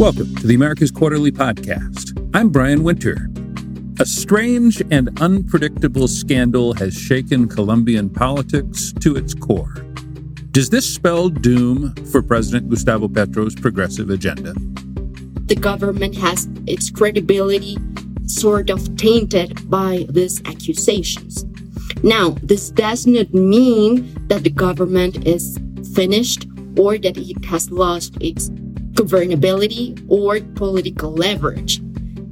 Welcome to the America's Quarterly Podcast. I'm Brian Winter. A strange and unpredictable scandal has shaken Colombian politics to its core. Does this spell doom for President Gustavo Petro's progressive agenda? The government has its credibility sort of tainted by these accusations. Now, this does not mean that the government is finished or that it has lost its governability or political leverage.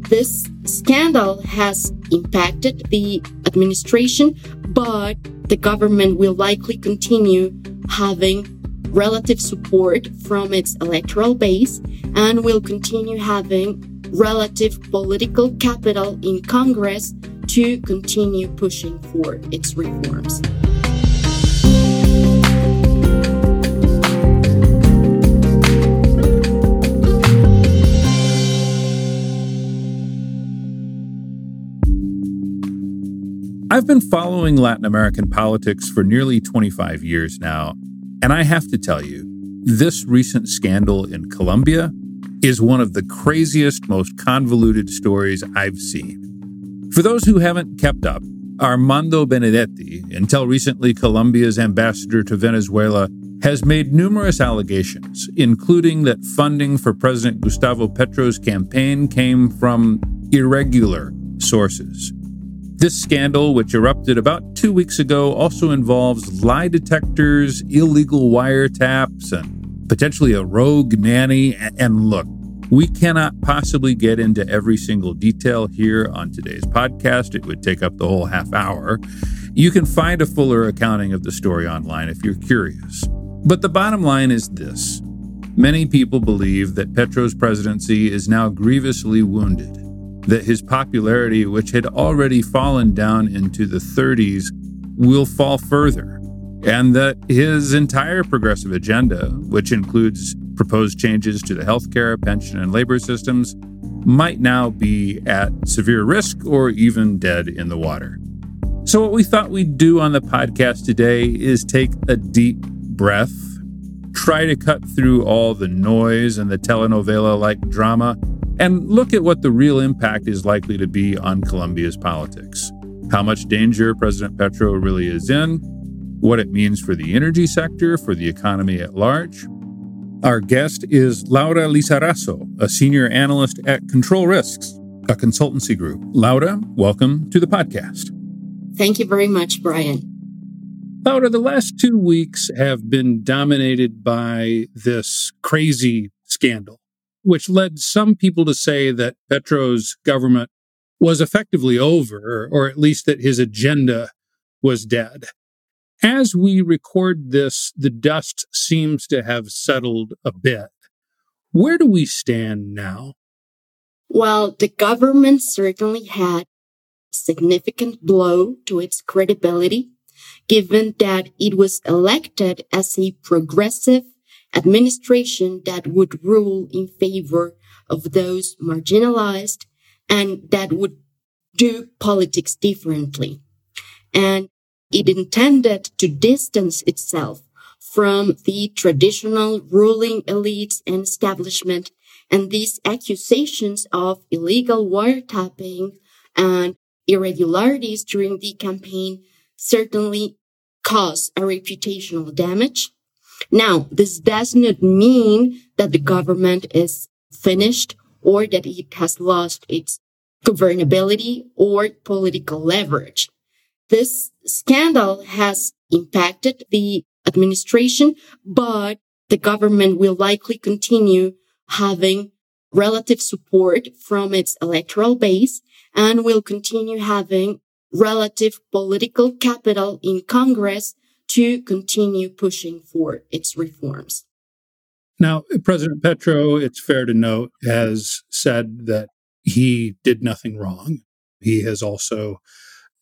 This scandal has impacted the administration, but the government will likely continue having relative support from its electoral base and will continue having relative political capital in Congress to continue pushing for its reforms. I've been following Latin American politics for nearly 25 years now, and I have to tell you, this recent scandal in Colombia is one of the craziest, most convoluted stories I've seen. For those who haven't kept up, Armando Benedetti, until recently Colombia's ambassador to Venezuela, has made numerous allegations, including that funding for President Gustavo Petro's campaign came from irregular sources. This scandal, which erupted about two weeks ago, also involves lie detectors, illegal wiretaps, and potentially a rogue nanny. And look, we cannot possibly get into every single detail here on today's podcast. It would take up the whole half hour. You can find a fuller accounting of the story online if you're curious. But the bottom line is this many people believe that Petro's presidency is now grievously wounded that his popularity, which had already fallen down into the 30s, will fall further, and that his entire progressive agenda, which includes proposed changes to the healthcare, pension, and labor systems, might now be at severe risk or even dead in the water. So, what we thought we'd do on the podcast today is take a deep breath, try to cut through all the noise and the telenovela like drama and look at what the real impact is likely to be on Colombia's politics. How much danger President Petro really is in, what it means for the energy sector, for the economy at large. Our guest is Laura Lizarazo, a senior analyst at Control Risks, a consultancy group. Laura, welcome to the podcast. Thank you very much, Brian. Laura, the last two weeks have been dominated by this crazy scandal which led some people to say that Petro's government was effectively over, or at least that his agenda was dead. As we record this, the dust seems to have settled a bit. Where do we stand now? Well, the government certainly had a significant blow to its credibility, given that it was elected as a progressive administration that would rule in favor of those marginalized and that would do politics differently. And it intended to distance itself from the traditional ruling elites and establishment. And these accusations of illegal wiretapping and irregularities during the campaign certainly caused a reputational damage now, this does not mean that the government is finished or that it has lost its governability or political leverage. This scandal has impacted the administration, but the government will likely continue having relative support from its electoral base and will continue having relative political capital in Congress to continue pushing for its reforms. Now, President Petro, it's fair to note, has said that he did nothing wrong. He has also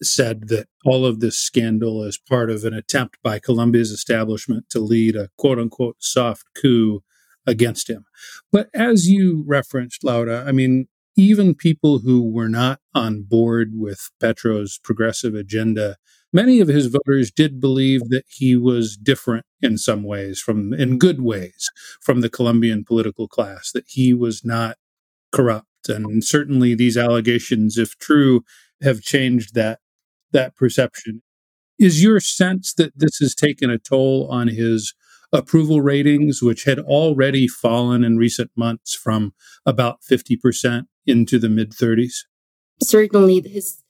said that all of this scandal is part of an attempt by Colombia's establishment to lead a quote unquote soft coup against him. But as you referenced, Laura, I mean, even people who were not on board with Petro's progressive agenda many of his voters did believe that he was different in some ways from in good ways from the Colombian political class that he was not corrupt. And certainly these allegations if true have changed that that perception. Is your sense that this has taken a toll on his approval ratings which had already fallen in recent months from about 50% into the mid 30s certainly his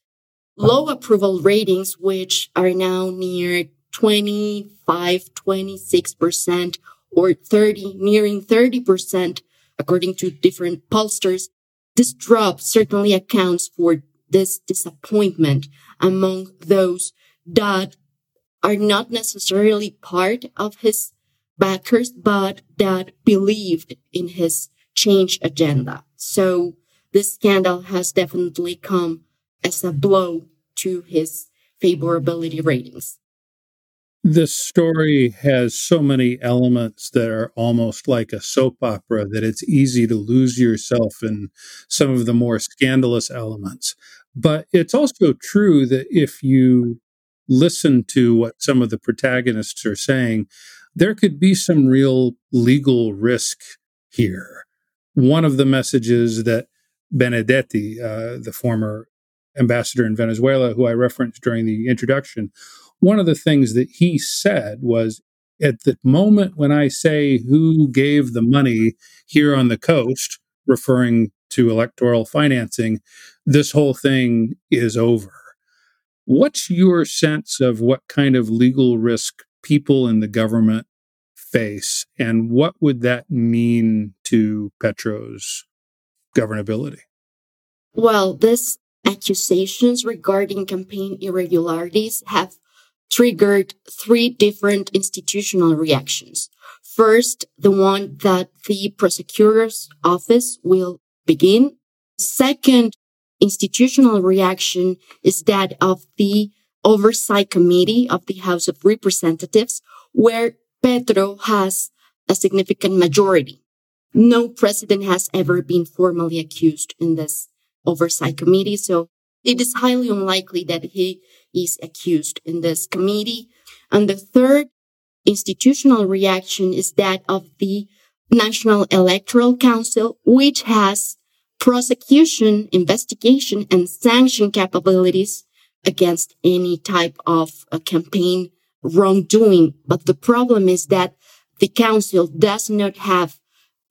low approval ratings, which are now near 25, 26% or 30, nearing 30%, according to different pollsters. This drop certainly accounts for this disappointment among those that are not necessarily part of his backers, but that believed in his change agenda. So this scandal has definitely come as a blow to his favorability ratings. This story has so many elements that are almost like a soap opera that it's easy to lose yourself in some of the more scandalous elements. But it's also true that if you listen to what some of the protagonists are saying, there could be some real legal risk here. One of the messages that Benedetti, uh, the former ambassador in Venezuela, who I referenced during the introduction, one of the things that he said was at the moment when I say who gave the money here on the coast, referring to electoral financing, this whole thing is over. What's your sense of what kind of legal risk people in the government face, and what would that mean to Petro's governability? Well, these accusations regarding campaign irregularities have triggered three different institutional reactions. First, the one that the prosecutor's office will begin. Second, institutional reaction is that of the oversight committee of the House of Representatives, where Petro has a significant majority no president has ever been formally accused in this oversight committee. So it is highly unlikely that he is accused in this committee. And the third institutional reaction is that of the National Electoral Council, which has prosecution, investigation, and sanction capabilities against any type of uh, campaign wrongdoing. But the problem is that the council does not have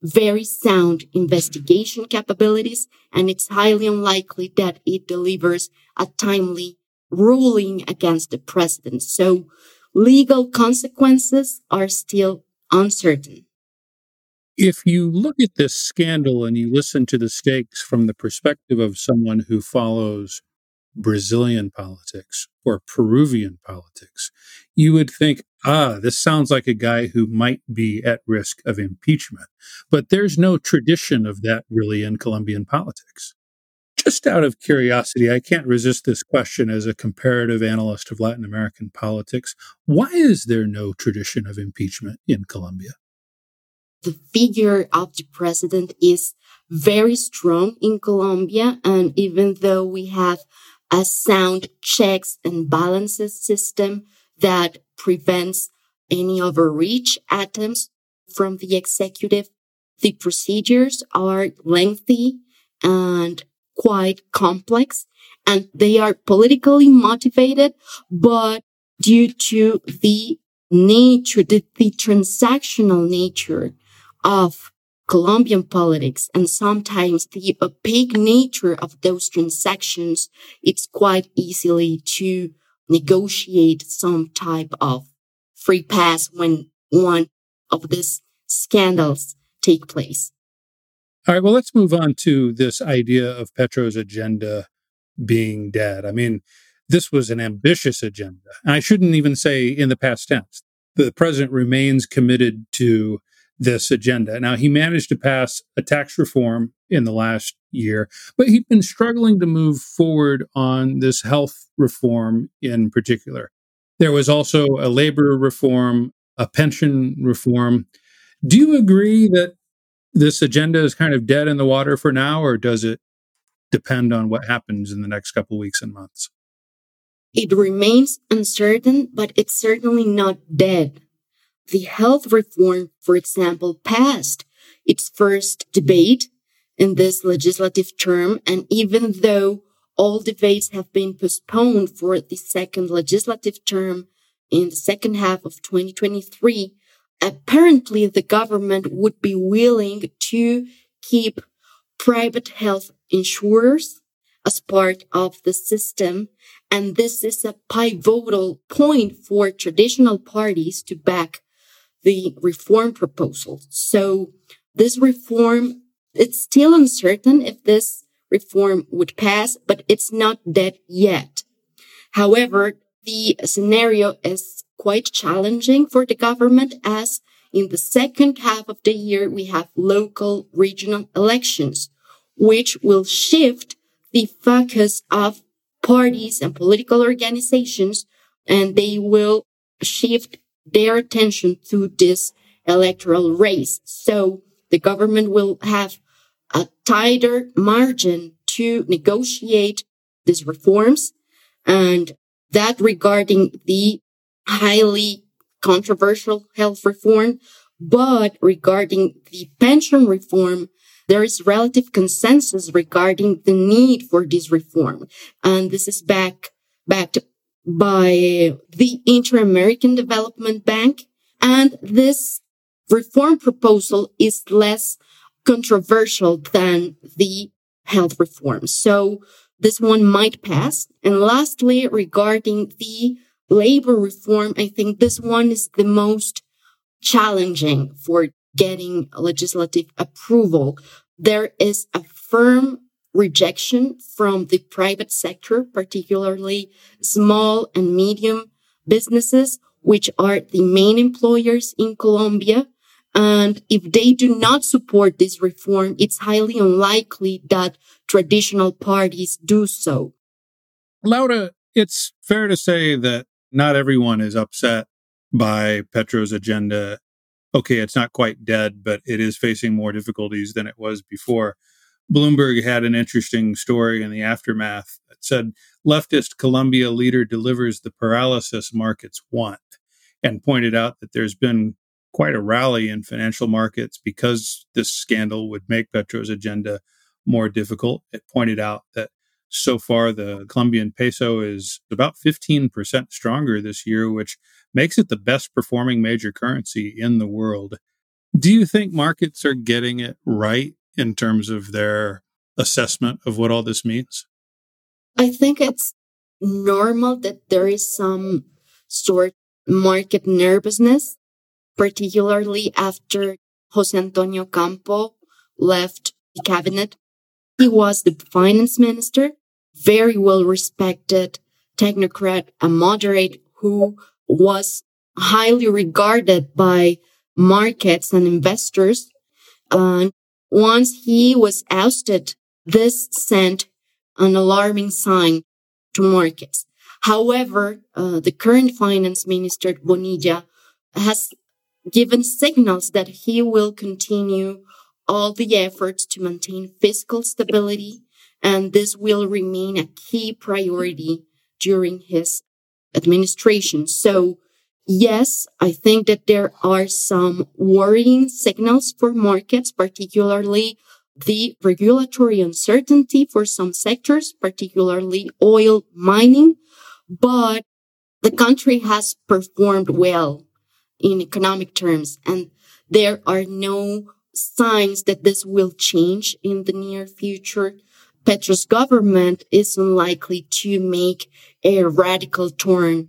very sound investigation capabilities, and it's highly unlikely that it delivers a timely ruling against the president. So legal consequences are still uncertain. If you look at this scandal and you listen to the stakes from the perspective of someone who follows Brazilian politics or Peruvian politics, you would think, ah, this sounds like a guy who might be at risk of impeachment. But there's no tradition of that really in Colombian politics. Just out of curiosity, I can't resist this question as a comparative analyst of Latin American politics. Why is there no tradition of impeachment in Colombia? The figure of the president is very strong in Colombia. And even though we have a sound checks and balances system that prevents any overreach attempts from the executive. The procedures are lengthy and quite complex and they are politically motivated, but due to the nature, the, the transactional nature of Colombian politics and sometimes the opaque nature of those transactions, it's quite easily to negotiate some type of free pass when one of these scandals take place. All right, well, let's move on to this idea of Petro's agenda being dead. I mean, this was an ambitious agenda. I shouldn't even say in the past tense. The president remains committed to this agenda. Now, he managed to pass a tax reform in the last year, but he'd been struggling to move forward on this health reform in particular. There was also a labor reform, a pension reform. Do you agree that this agenda is kind of dead in the water for now, or does it depend on what happens in the next couple weeks and months? it remains uncertain, but it's certainly not dead. The health reform, for example, passed its first debate in this legislative term. And even though all debates have been postponed for the second legislative term in the second half of 2023, apparently the government would be willing to keep private health insurers as part of the system. And this is a pivotal point for traditional parties to back the reform proposal. So this reform, it's still uncertain if this reform would pass, but it's not dead yet. However, the scenario is quite challenging for the government as in the second half of the year, we have local regional elections, which will shift the focus of parties and political organizations, and they will shift their attention to this electoral race. So the government will have a tighter margin to negotiate these reforms and that regarding the highly controversial health reform. But regarding the pension reform, there is relative consensus regarding the need for this reform. And this is back, backed by the Inter-American Development Bank. And this reform proposal is less controversial than the health reform. So this one might pass. And lastly, regarding the labor reform, I think this one is the most challenging for getting legislative approval. There is a firm rejection from the private sector, particularly small and medium businesses, which are the main employers in Colombia. And if they do not support this reform, it's highly unlikely that traditional parties do so. Laura, it's fair to say that not everyone is upset by Petro's agenda. Okay, it's not quite dead, but it is facing more difficulties than it was before. Bloomberg had an interesting story in the aftermath that said leftist Colombia leader delivers the paralysis markets want and pointed out that there's been quite a rally in financial markets because this scandal would make Petro's agenda more difficult. It pointed out that so far the Colombian peso is about 15% stronger this year, which makes it the best performing major currency in the world. Do you think markets are getting it right in terms of their assessment of what all this means? I think it's normal that there is some sort of market nervousness particularly after Jose Antonio Ocampo left the cabinet. He was the finance minister, very well respected technocrat, a moderate who was highly regarded by markets and investors. And once he was ousted, this sent an alarming sign to markets. However, uh, the current finance minister, Bonilla, has given signals that he will continue all the efforts to maintain fiscal stability, and this will remain a key priority during his administration. So, yes, I think that there are some worrying signals for markets, particularly the regulatory uncertainty for some sectors, particularly oil mining, but the country has performed well in economic terms. And there are no signs that this will change in the near future. Petro's government is unlikely to make a radical turn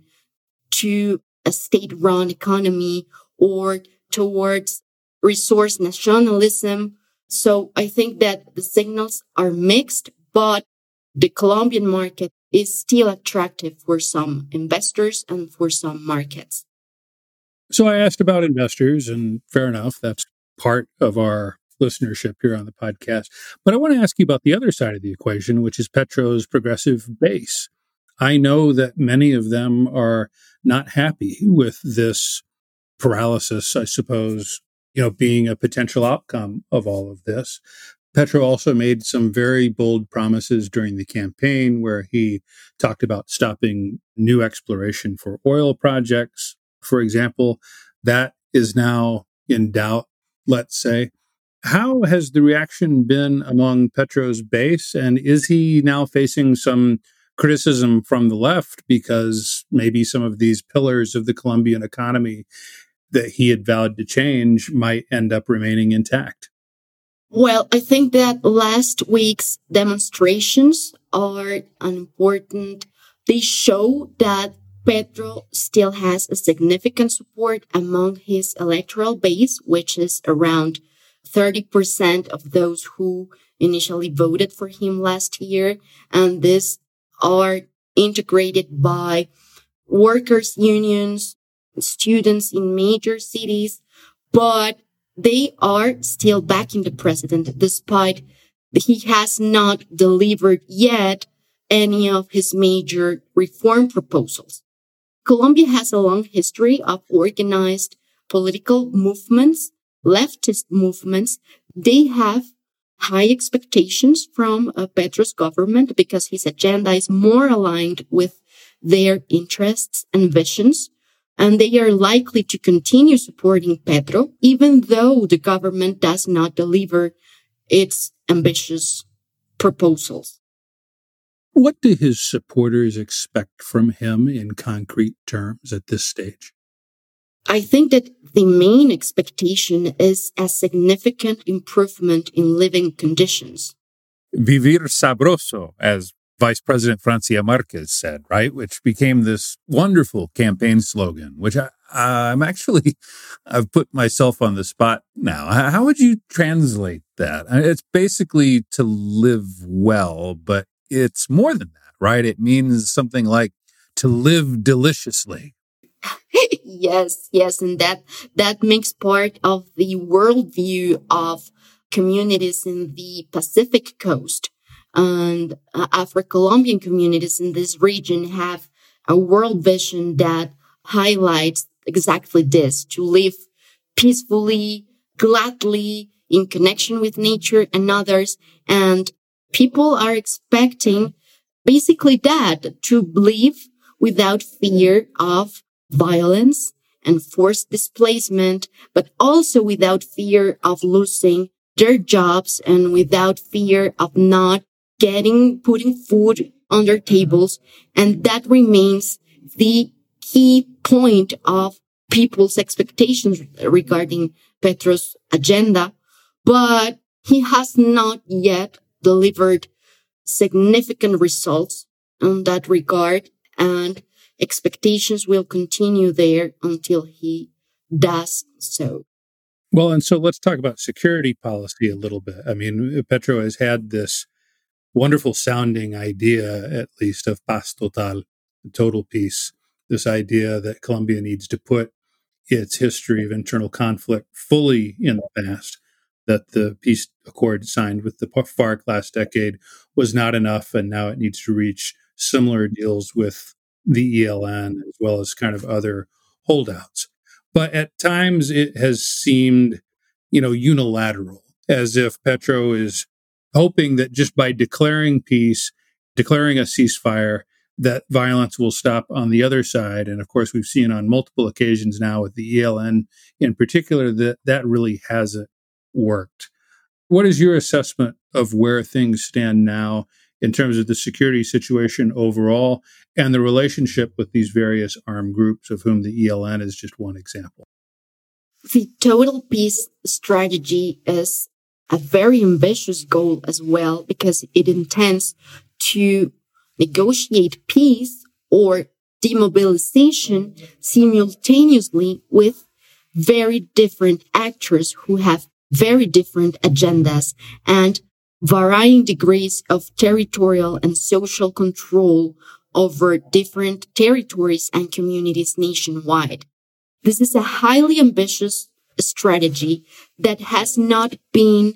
to a state run economy or towards resource nationalism. So I think that the signals are mixed, but the Colombian market is still attractive for some investors and for some markets. So I asked about investors, and fair enough, that's part of our listenership here on the podcast. But I want to ask you about the other side of the equation, which is Petro's progressive base. I know that many of them are not happy with this paralysis, I suppose, you know, being a potential outcome of all of this. Petro also made some very bold promises during the campaign where he talked about stopping new exploration for oil projects. For example, that is now in doubt, let's say. How has the reaction been among Petro's base? And is he now facing some criticism from the left because maybe some of these pillars of the Colombian economy that he had vowed to change might end up remaining intact? Well, I think that last week's demonstrations are important. They show that Petro still has a significant support among his electoral base, which is around 30% of those who initially voted for him last year. And these are integrated by workers unions, students in major cities, but they are still backing the president despite he has not delivered yet any of his major reform proposals. Colombia has a long history of organized political movements, leftist movements. They have high expectations from uh, Petro's government because his agenda is more aligned with their interests and visions and they are likely to continue supporting Petro, even though the government does not deliver its ambitious proposals. What do his supporters expect from him in concrete terms at this stage? I think that the main expectation is a significant improvement in living conditions. Vivir sabroso, as Vice President Francia Marquez said, right? Which became this wonderful campaign slogan, which I, I'm actually, I've put myself on the spot now. How would you translate that? Uh, it's basically to live well, but it's more than that, right? It means something like to live deliciously. yes, yes. And that, that makes part of the worldview of communities in the Pacific coast and uh, Afro-Colombian communities in this region have a world vision that highlights exactly this, to live peacefully, gladly, in connection with nature and others. And people are expecting basically that, to live without fear of violence and forced displacement, but also without fear of losing their jobs and without fear of not getting, putting food on their tables. And that remains the key point of people's expectations regarding Petro's agenda. But he has not yet delivered significant results in that regard and expectations will continue there until he does so. Well, and so let's talk about security policy a little bit. I mean, Petro has had this wonderful sounding idea, at least, of paz total, total peace. This idea that Colombia needs to put its history of internal conflict fully in the past, that the peace accord signed with the FARC last decade was not enough, and now it needs to reach similar deals with the ELN as well as kind of other holdouts. But at times it has seemed, you know, unilateral, as if Petro is hoping that just by declaring peace, declaring a ceasefire, that violence will stop on the other side. And of course, we've seen on multiple occasions now with the ELN in particular that that really hasn't worked. What is your assessment of where things stand now in terms of the security situation overall and the relationship with these various armed groups, of whom the ELN is just one example? The total peace strategy is a very ambitious goal as well because it intends to negotiate peace or demobilization simultaneously with very different actors who have very different agendas and varying degrees of territorial and social control over different territories and communities nationwide. This is a highly ambitious strategy that has not been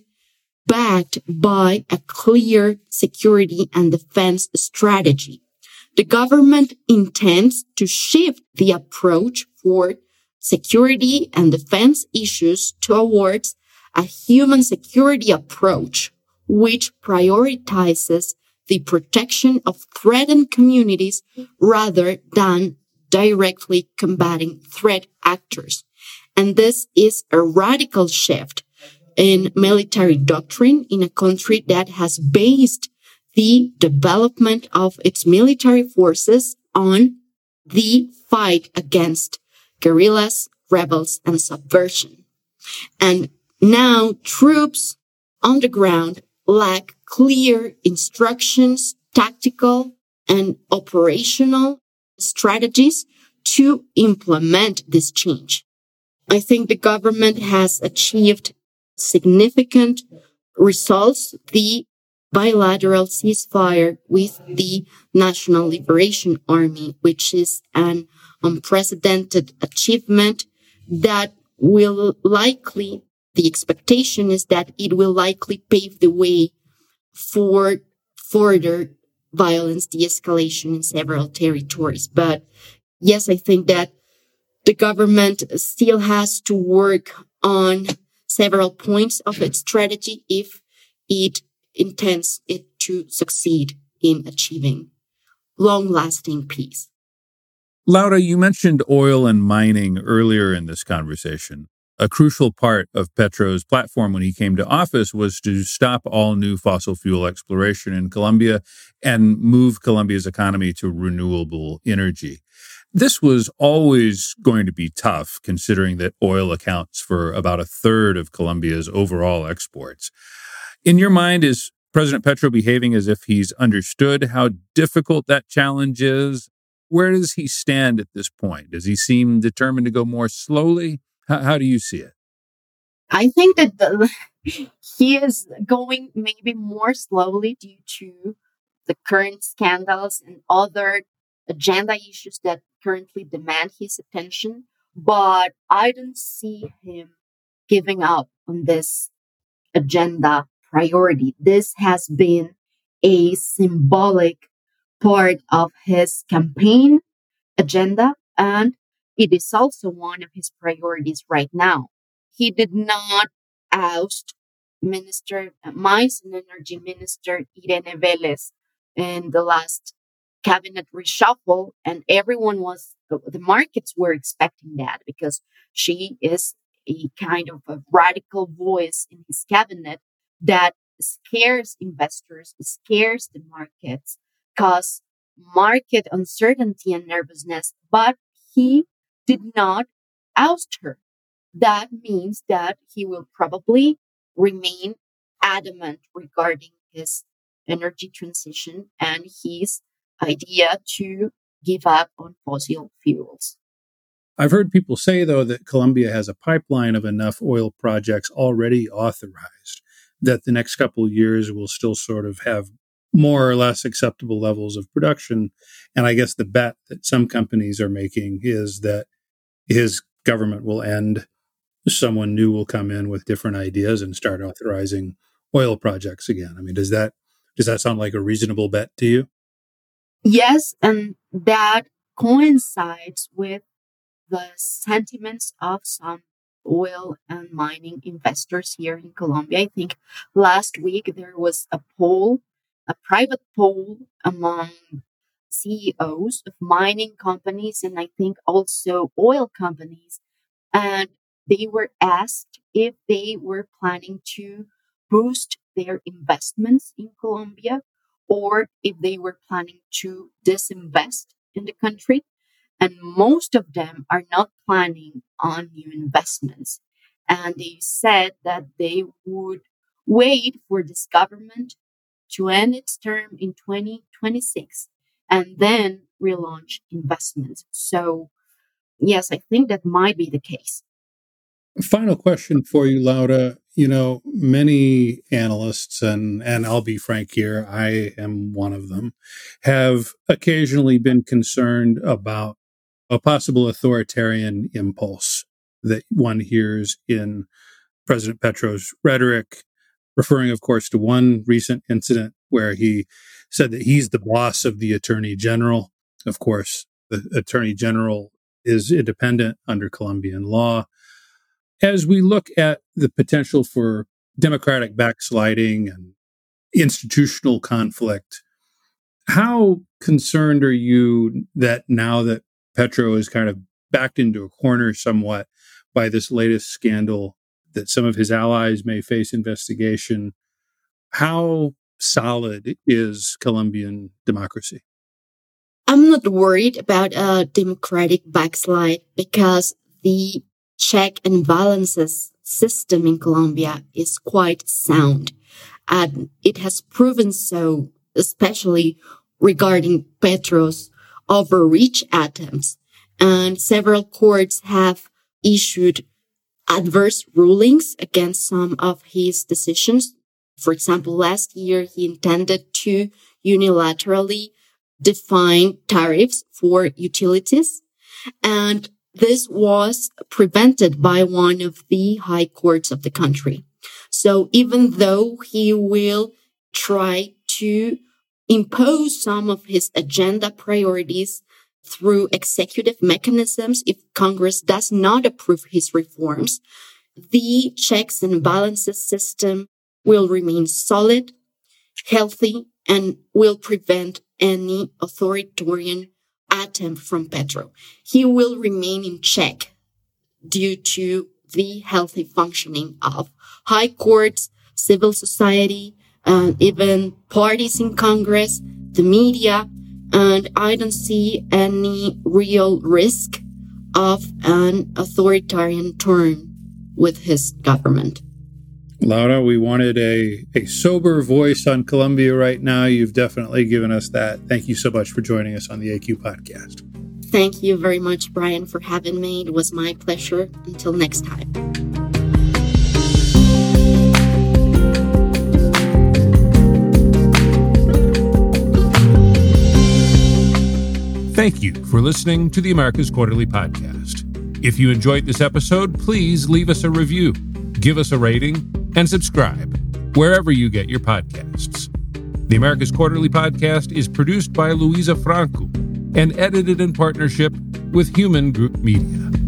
backed by a clear security and defense strategy. The government intends to shift the approach for security and defense issues towards a human security approach which prioritizes the protection of threatened communities rather than directly combating threat actors. And this is a radical shift in military doctrine in a country that has based the development of its military forces on the fight against guerrillas, rebels, and subversion. And now troops on the ground lack clear instructions, tactical and operational strategies to implement this change. I think the government has achieved significant results. The bilateral ceasefire with the National Liberation Army, which is an unprecedented achievement that will likely, the expectation is that it will likely pave the way for further violence de-escalation in several territories. But yes, I think that the government still has to work on several points of its strategy if it intends it to succeed in achieving long lasting peace. Laura, you mentioned oil and mining earlier in this conversation. A crucial part of Petro's platform when he came to office was to stop all new fossil fuel exploration in Colombia and move Colombia's economy to renewable energy. This was always going to be tough, considering that oil accounts for about a third of Colombia's overall exports. In your mind, is President Petro behaving as if he's understood how difficult that challenge is? Where does he stand at this point? Does he seem determined to go more slowly? How, how do you see it? I think that the, he is going maybe more slowly due to the current scandals and other agenda issues that currently demand his attention. But I don't see him giving up on this agenda priority. This has been a symbolic part of his campaign agenda, and it is also one of his priorities right now. He did not oust Minister, uh, Mines and Energy Minister Irene Vélez in the last cabinet reshuffle and everyone was uh, the markets were expecting that because she is a kind of a radical voice in his cabinet that scares investors scares the markets cause market uncertainty and nervousness but he did not oust her that means that he will probably remain adamant regarding his energy transition and his idea to give up on fossil fuels. I've heard people say, though, that Colombia has a pipeline of enough oil projects already authorized that the next couple years will still sort of have more or less acceptable levels of production. And I guess the bet that some companies are making is that his government will end, someone new will come in with different ideas and start authorizing oil projects again. I mean, does that does that sound like a reasonable bet to you? Yes, and that coincides with the sentiments of some oil and mining investors here in Colombia. I think last week there was a poll, a private poll among CEOs of mining companies and I think also oil companies. And they were asked if they were planning to boost their investments in Colombia or if they were planning to disinvest in the country. And most of them are not planning on new investments. And they said that they would wait for this government to end its term in 2026 and then relaunch investments. So, yes, I think that might be the case. Final question for you, Laura you know, many analysts, and, and I'll be frank here, I am one of them, have occasionally been concerned about a possible authoritarian impulse that one hears in President Petro's rhetoric, referring, of course, to one recent incident where he said that he's the boss of the attorney general. Of course, the attorney general is independent under Colombian law as we look at the potential for democratic backsliding and institutional conflict. How concerned are you that now that Petro is kind of backed into a corner somewhat by this latest scandal, that some of his allies may face investigation? How solid is Colombian democracy? I'm not worried about a democratic backslide because the check and balances system in Colombia is quite sound. And it has proven so, especially regarding Petro's overreach attempts. And several courts have issued adverse rulings against some of his decisions. For example, last year he intended to unilaterally define tariffs for utilities. And this was prevented by one of the high courts of the country. So even though he will try to impose some of his agenda priorities through executive mechanisms, if Congress does not approve his reforms, the checks and balances system will remain solid, healthy, and will prevent any authoritarian attempt from Petro. He will remain in check due to the healthy functioning of high courts, civil society, and even parties in Congress, the media, and I don't see any real risk of an authoritarian turn with his government. Laura, we wanted a, a sober voice on Colombia right now. You've definitely given us that. Thank you so much for joining us on the AQ podcast. Thank you very much, Brian, for having me. It was my pleasure. Until next time. Thank you for listening to the America's Quarterly Podcast. If you enjoyed this episode, please leave us a review, give us a rating, and subscribe wherever you get your podcasts. The America's Quarterly Podcast is produced by Luisa Franco and edited in partnership with Human Group Media.